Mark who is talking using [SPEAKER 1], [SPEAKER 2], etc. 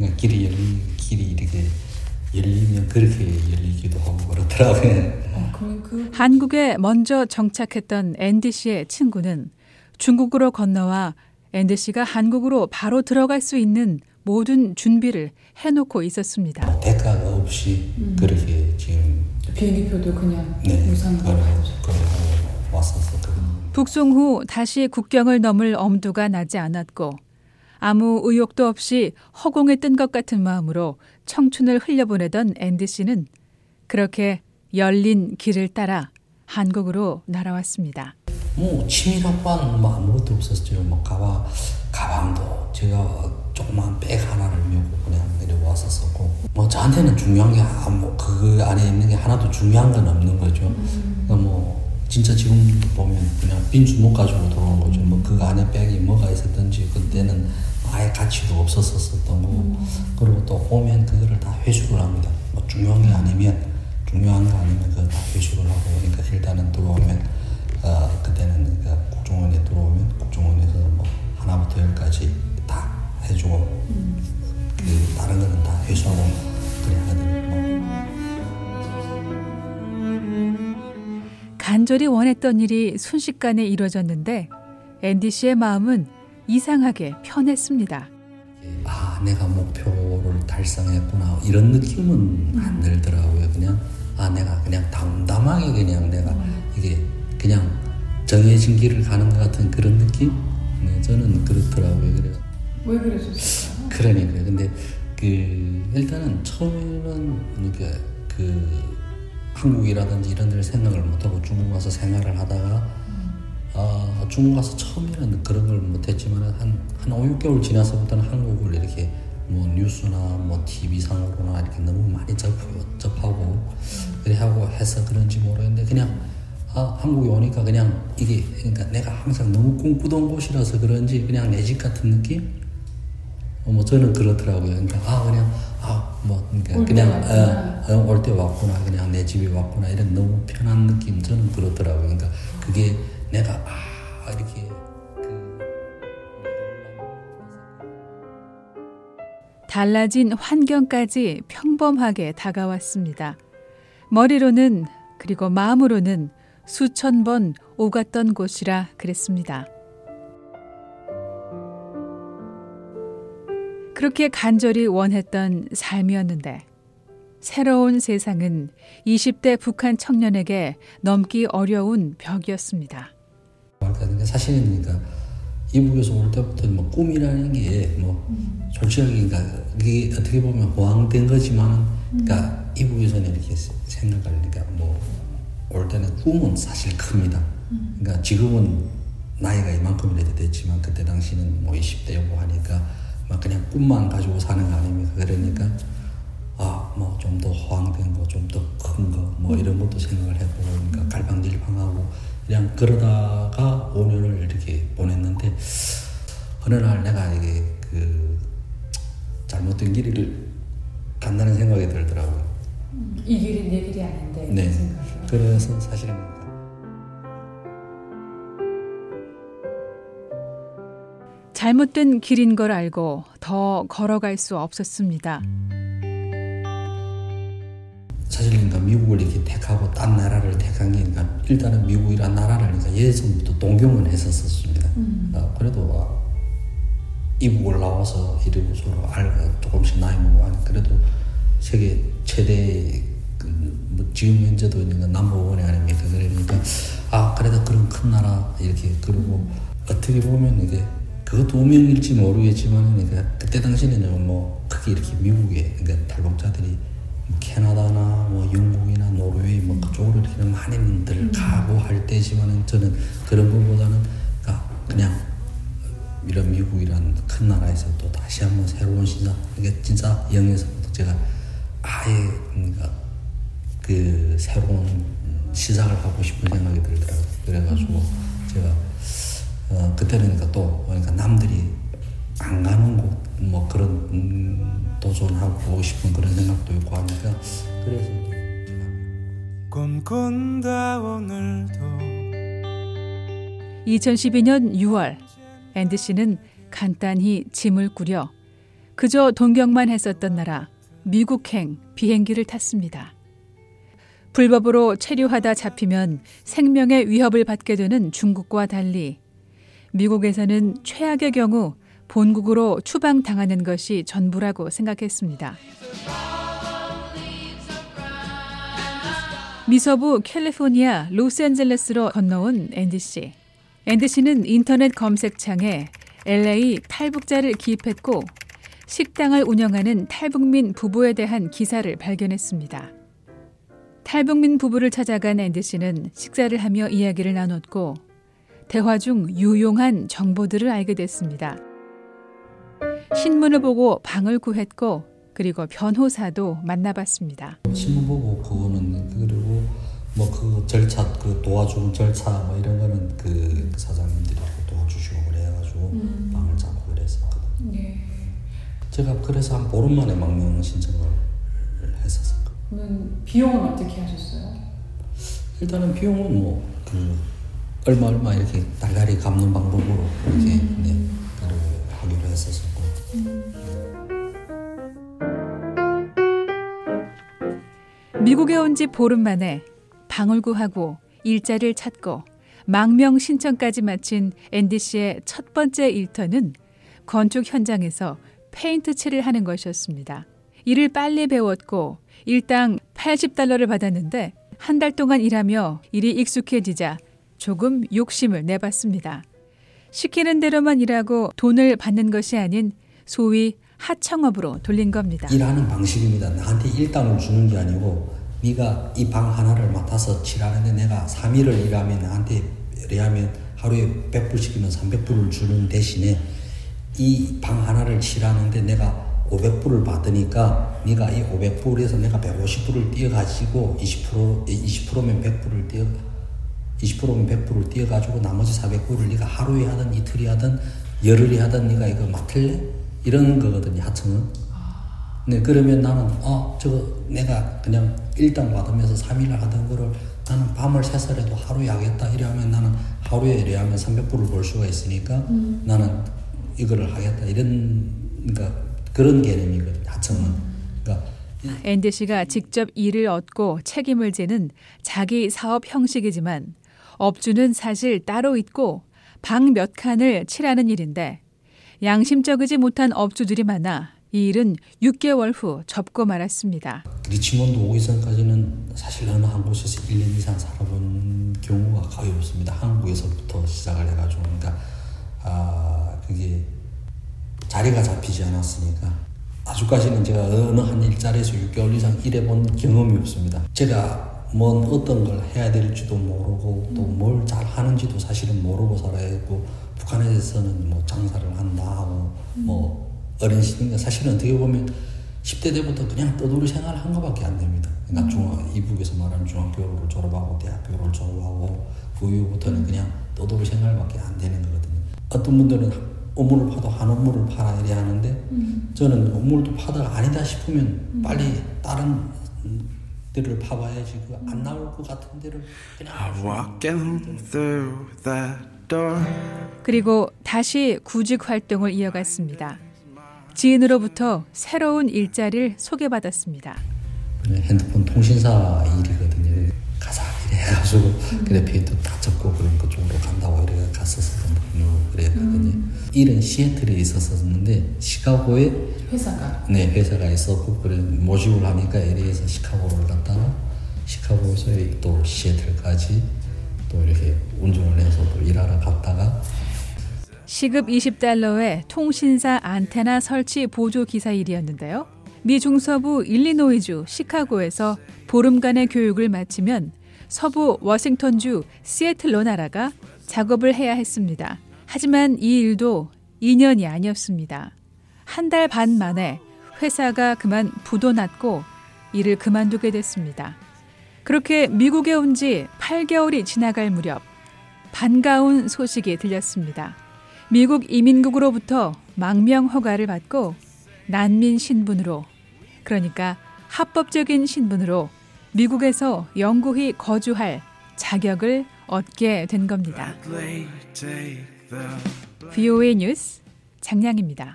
[SPEAKER 1] 그러니까 길이 열리 길이 이렇게 열리면 그렇게 열리기도 하고 그렇더라고요.
[SPEAKER 2] 어, 그, 그
[SPEAKER 3] 한국에 먼저 정착했던 앤디 씨의 친구는 중국으로 건너와 앤디 씨가 한국으로 바로 들어갈 수 있는 모든 준비를 해놓고 있었습니다.
[SPEAKER 1] 대가가 없이
[SPEAKER 2] 음.
[SPEAKER 1] 그렇게 지금
[SPEAKER 2] 비행기표도 그냥
[SPEAKER 1] 네
[SPEAKER 2] 무상으로
[SPEAKER 1] 하고 왔었었거든요.
[SPEAKER 3] 북송 후 다시 국경을 넘을 엄두가 나지 않았고 아무 의욕도 없이 허공에 뜬 것 같은 마음으로 청춘을 흘려보내던 앤디 씨는 그렇게 열린 길을 따라 한국으로 날아왔습니다.
[SPEAKER 1] 뭐 치밀학과는 뭐 아무것도 없었죠. 뭐 가방 가방도 제가 조그만 백 하나를 메고 그냥 내려왔었었고 뭐 저한테는 중요한 게뭐그 안에 있는 게 하나도 중요한 건 없는 거죠. 그러니까 뭐 진짜 지금 보면 그냥 빈 주먹 가지고 들어온 거죠. 뭐 그 안에 백이 뭐가 있었든지 그 때는 아예 가치도 없었었던 거고 그리고 또 오면 그거를 다 회수를 합니다. 뭐 중요한 게 아니면 중요한 거 아니면 그거 다 회수를 하고 그러니까 일단은 들어오면 어, 그때는 그러니까 국정원에 들어오면 국정원에서 뭐 하나부터 열까지 다 해주고 그 다른 거는 다 회수하고 그래 하거든요. 뭐.
[SPEAKER 3] 간절히 원했던 일이 순식간에 이루어졌는데 앤디 씨의 마음은 이상하게 편했습니다.
[SPEAKER 1] 아 내가 목표를 달성했구나 이런 느낌은 안 들더라고요. 그냥 아 내가 그냥 담담하게 그냥 내가 이게 그냥 정해진 길을 가는 것 같은 그런 느낌? 네, 저는 그렇더라고요. 그래서
[SPEAKER 2] 왜 그러셨을까요?
[SPEAKER 1] 그러니까 근데 그 일단은 처음에는 그러니까 그 한국이라든지 이런 데를 생각을 못하고 중국 가서 생활을 하다가 아 중국 가서 처음에는 그런 걸 못했지만 한 한 5, 6개월 지나서부터는 한국을 이렇게 뭐 뉴스나 뭐 TV 상으로나 이렇게 너무 많이 접, 접하고 그래 하고 해서 그런지 모르겠는데 그냥 아 한국에 오니까 그냥 이게 그러니까 내가 항상 너무 꿈꾸던 곳이라서 그런지 그냥 내 집 같은 느낌 어, 뭐 저는 그렇더라고요. 그러니까 아 그냥 아뭐 그러니까
[SPEAKER 2] 올때
[SPEAKER 1] 그냥. 어, 올때 왔구나 그냥 내 집에 왔구나 이런 너무 편한 느낌 저는 그렇더라고요. 그러니까 그게 내가 아 이렇게 그
[SPEAKER 3] 달라진 환경까지 평범하게 다가왔습니다. 머리로는 그리고 마음으로는 수천 번 오갔던 곳이라 그랬습니다. 그렇게 간절히 원했던 삶이었는데 새로운 세상은 20대 북한 청년에게 넘기 어려운 벽이었습니다.
[SPEAKER 1] 그러니까 사실은 그러니까 이북에서 올 때부터 뭐 꿈이라는 게뭐 솔직하게 그러니까 이게 어떻게 보면 호황된 거지만은 그러니까 이북에서는 이렇게 생각을 그러니까 뭐올 때는 꿈은 사실 큽니다. 그러니까 지금은 나이가 이만큼이라도 됐지만 그때 당시는 뭐 20대고 하니까 막 그냥 꿈만 가지고 사는 거 아닙니까? 그러니까 아 뭐 좀더 호황된 거, 좀 더 큰 거, 뭐 이런 것도 생각을 해보고 그러니까 갈팡질팡하고 그냥 그러다가 5년을 이렇게 보냈는데 어느 날 내가 이게 그 잘못된 길을 간다는 생각이 들더라고요.
[SPEAKER 2] 이 길이 내 길이 아닌데
[SPEAKER 1] 네.
[SPEAKER 2] 그 생각을.
[SPEAKER 1] 그래서 사실은
[SPEAKER 3] 잘못된 길인 걸 알고 더 걸어갈 수 없었습니다.
[SPEAKER 1] 사실 그러니까 미국을 이렇게 택하고 딴 나라를 택한 게 그러니까 일단은 미국이란 나라를 그러니까 예전부터 동경은 했었었습니다. 아, 그래도 아, 이북을 나와서 이러고 서로 알고 조금씩 나이 먹고 하니 그래도 세계 최대 그, 뭐 지금 현재도 있는 건 남보원이 아닙니까? 그러니까 아 그래도 그런 큰 나라 이렇게 그리고 어떻게 보면 이게 그것도 운명일지 모르겠지만 그러니까 그때 당시에는 뭐 크게 이렇게 미국에 그러니까 탈북자들이 뭐 캐나다나 뭐 영국이나 노르웨이 뭐 그쪽으로 이렇게 많이들 가고 할 때지만은 저는 그런 것보다는 그러니까 그냥 이런 미국이란 큰 나라에서 또 다시 한번 새로운 시작 이게 진짜 영에서부터 제가 아예 그러니까 그 새로운 시작을 하고 싶은 생각이 들더라고요. 그래가지고 제가 어, 그때는 그러니까 또 그러니까 남들이 안 가는 곳 뭐 그런 음, 도전하고 싶은 그런 생각도 있고 하니까 그래서
[SPEAKER 4] 꿈꾼다 오늘도
[SPEAKER 3] 2012년 6월 앤디 씨는 간단히 짐을 꾸려 그저 동경만 했었던 나라 미국행 비행기를 탔습니다. 불법으로 체류하다 잡히면 생명의 위협을 받게 되는 중국과 달리 미국에서는 최악의 경우 본국으로 추방당하는 것이 전부라고 생각했습니다. 미서부 캘리포니아 로스앤젤레스로 건너온 앤디 씨. 앤디 씨는 인터넷 검색창에 LA 탈북자를 기입했고 식당을 운영하는 탈북민 부부에 대한 기사를 발견했습니다. 탈북민 부부를 찾아간 앤디 씨는 식사를 하며 이야기를 나눴고 대화 중 유용한 정보들을 알게 됐습니다. 신문을 보고 방을 구했고 그리고 변호사도 만나봤습니다.
[SPEAKER 1] 신문 보고 그거는 그리고 뭐 그 절차 그 도와주는 절차 뭐 이런 거는 그 사장님들이 도와주시고 그래가지고
[SPEAKER 2] 음.
[SPEAKER 1] 방을 잡고 그랬었거든요.
[SPEAKER 2] 네.
[SPEAKER 1] 제가 그래서 한 보름 만에 망명 신청을 했었어요.
[SPEAKER 2] 그러면 비용은 어떻게 하셨어요?
[SPEAKER 1] 일단은 비용은 뭐그 얼마 얼마 이렇게 달달이 갚는 방법으로 이렇게
[SPEAKER 2] 음.
[SPEAKER 1] 네 그렇게 하기로 했었었고
[SPEAKER 3] 미국에 온 지 보름 만에 방을 구하고 일자리를 찾고 망명 신청까지 마친 앤디 씨의 첫 번째 일터는 건축 현장에서 페인트 칠을 하는 것이었습니다. 이를 빨리 배웠고 일당 80달러를 받았는데 한 달 동안 일하며 일이 익숙해지자 조금 욕심을 내봤습니다. 시키는 대로만 일하고 돈을 받는 것이 아닌 소위 하청업으로 돌린 겁니다.
[SPEAKER 1] 일하는 방식입니다. 나한테 일당을 주는 게 아니고 네가 이 방 하나를 맡아서 칠하는데 내가 3일을 일하면 나한테 예하면 하루에 100불씩이면 300불을 주는 대신에 이 방 하나를 칠하는데 내가 500불을 받으니까 네가 이 500불에서 내가 150불을 띄어가지고 20% 20%면 100불을 띄어 20%면 100불을 띄어가지고 나머지 400불을 네가 하루에 하든 이틀이 하든 열흘이 하든 네가 이거 맡을래? 이런 거거든요 하청은. 네 그러면 나는 어 저거 내가 그냥 일당 받으면서 3일을 하던 거를 나는 밤을 새서라도 하루에 하겠다 이러면 나는 하루에 이래 하면 300불을 벌 수가 있으니까 나는 이거를 하겠다 이런 그러니까 그런 개념이거든요 하청은. 그러니까
[SPEAKER 3] 앤디 씨가 직접 일을 얻고 책임을 지는 자기 사업 형식이지만 업주는 사실 따로 있고 방 몇 칸을 칠하는 일인데 양심적이지 못한 업주들이 많아 이 일은 6개월 후 접고 말았습니다.
[SPEAKER 1] 리치몬드 오기 전까지는 사실 어느 한 곳에서 1년 이상 살아본 경우가 거의 없습니다. 한국에서부터 시작을 해가지고 그러니까 아 그게 자리가 잡히지 않았으니까 아직까지는 제가 어느 한 일자리에서 6개월 이상 일해본 경험이 없습니다. 제가 뭔 어떤 걸 해야 될지도 모르고 또 뭘 잘 하는지도 사실은 모르고 살아야 했고 북한에서는 뭐 장사를 한다 하고 뭐 어린 시니까 사실은 어떻게 보면 10대 때부터 그냥 떠돌이 생활을 한 것밖에 안 됩니다. 그러니까 중학, 이북에서 말하는 중학교를 졸업하고 대학교를 졸업하고 그 이후부터는 그냥 떠돌이 생활밖에 안 되는 거거든요. 어떤 분들은 업무를 파도 한 업무를 팔아 이래 하는데 저는 업무를 파다가 아니다 싶으면 빨리 다른 데를 파봐야지 그안 나올 것 같은 데를.
[SPEAKER 3] 그리고 다시 구직 활동을 이어갔습니다. 지인으로부터 새로운 일자리를 소개받았습니다.
[SPEAKER 1] 그냥 핸드폰 통신사 일이거든요. 가자 이래가지고 그래 비도 다 접고 그런 그쪽으로 간다고 이래 갔었거든요. 그랬거든요. 일은 시애틀에 있었었는데 시카고에
[SPEAKER 2] 회사가.
[SPEAKER 1] 네 회사가 있었고 그래 모집을 하니까 LA에서 시카고를 갔다가 시카고에서 또 시애틀까지 또 이렇게 운전을 해서 또 일하러 갔다가
[SPEAKER 3] 시급 20달러의 통신사 안테나 설치 보조 기사 일이었는데요. 미 중서부 일리노이주 시카고에서 보름간의 교육을 마치면 서부 워싱턴주 시애틀로 날아가 작업을 해야 했습니다. 하지만 이 일도 2년이 아니었습니다. 한 달 반 만에 회사가 그만 부도 났고 일을 그만두게 됐습니다. 그렇게 미국에 온 지 8개월이 지나갈 무렵 반가운 소식이 들렸습니다. 미국 이민국으로부터 망명 허가를 받고 난민 신분으로 그러니까 합법적인 신분으로 미국에서 영구히 거주할 자격을 얻게 된 겁니다. VOA 뉴스 장량입니다.